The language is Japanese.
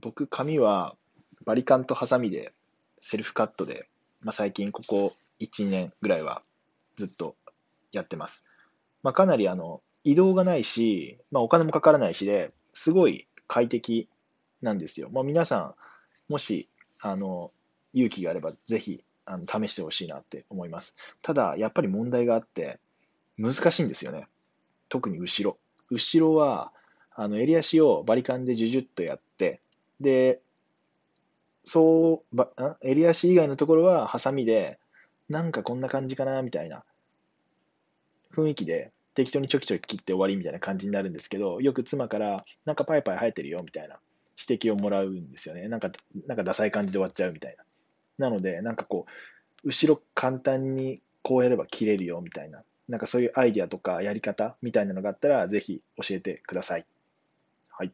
僕、髪はバリカンとハサミでセルフカットで、まあ、最近ここ1年ぐらいはずっとやってます。まあ、かなりあの移動がないし、まあ、お金もかからないしで、すごい快適なんですよ。まあ、皆さん、もしあの勇気があれば、ぜひあの試してほしいなって思います。ただ、やっぱり問題があって、難しいんですよね。特に後ろ。後ろは、あの襟足をバリカンでジュジュッとやって、で、そうば襟足以外のところはハサミで、なんかこんな感じかなみたいな雰囲気で適当にちょきちょき切って終わりみたいな感じになるんですけど、よく妻から、なんかパイパイ生えてるよみたいな指摘をもらうんですよね。なんか、なんかダサい感じで終わっちゃうみたいな。なので、なんかこう、後ろ簡単にこうやれば切れるよみたいな、なんかそういうアイディアとかやり方みたいなのがあったら、ぜひ教えてください。はい。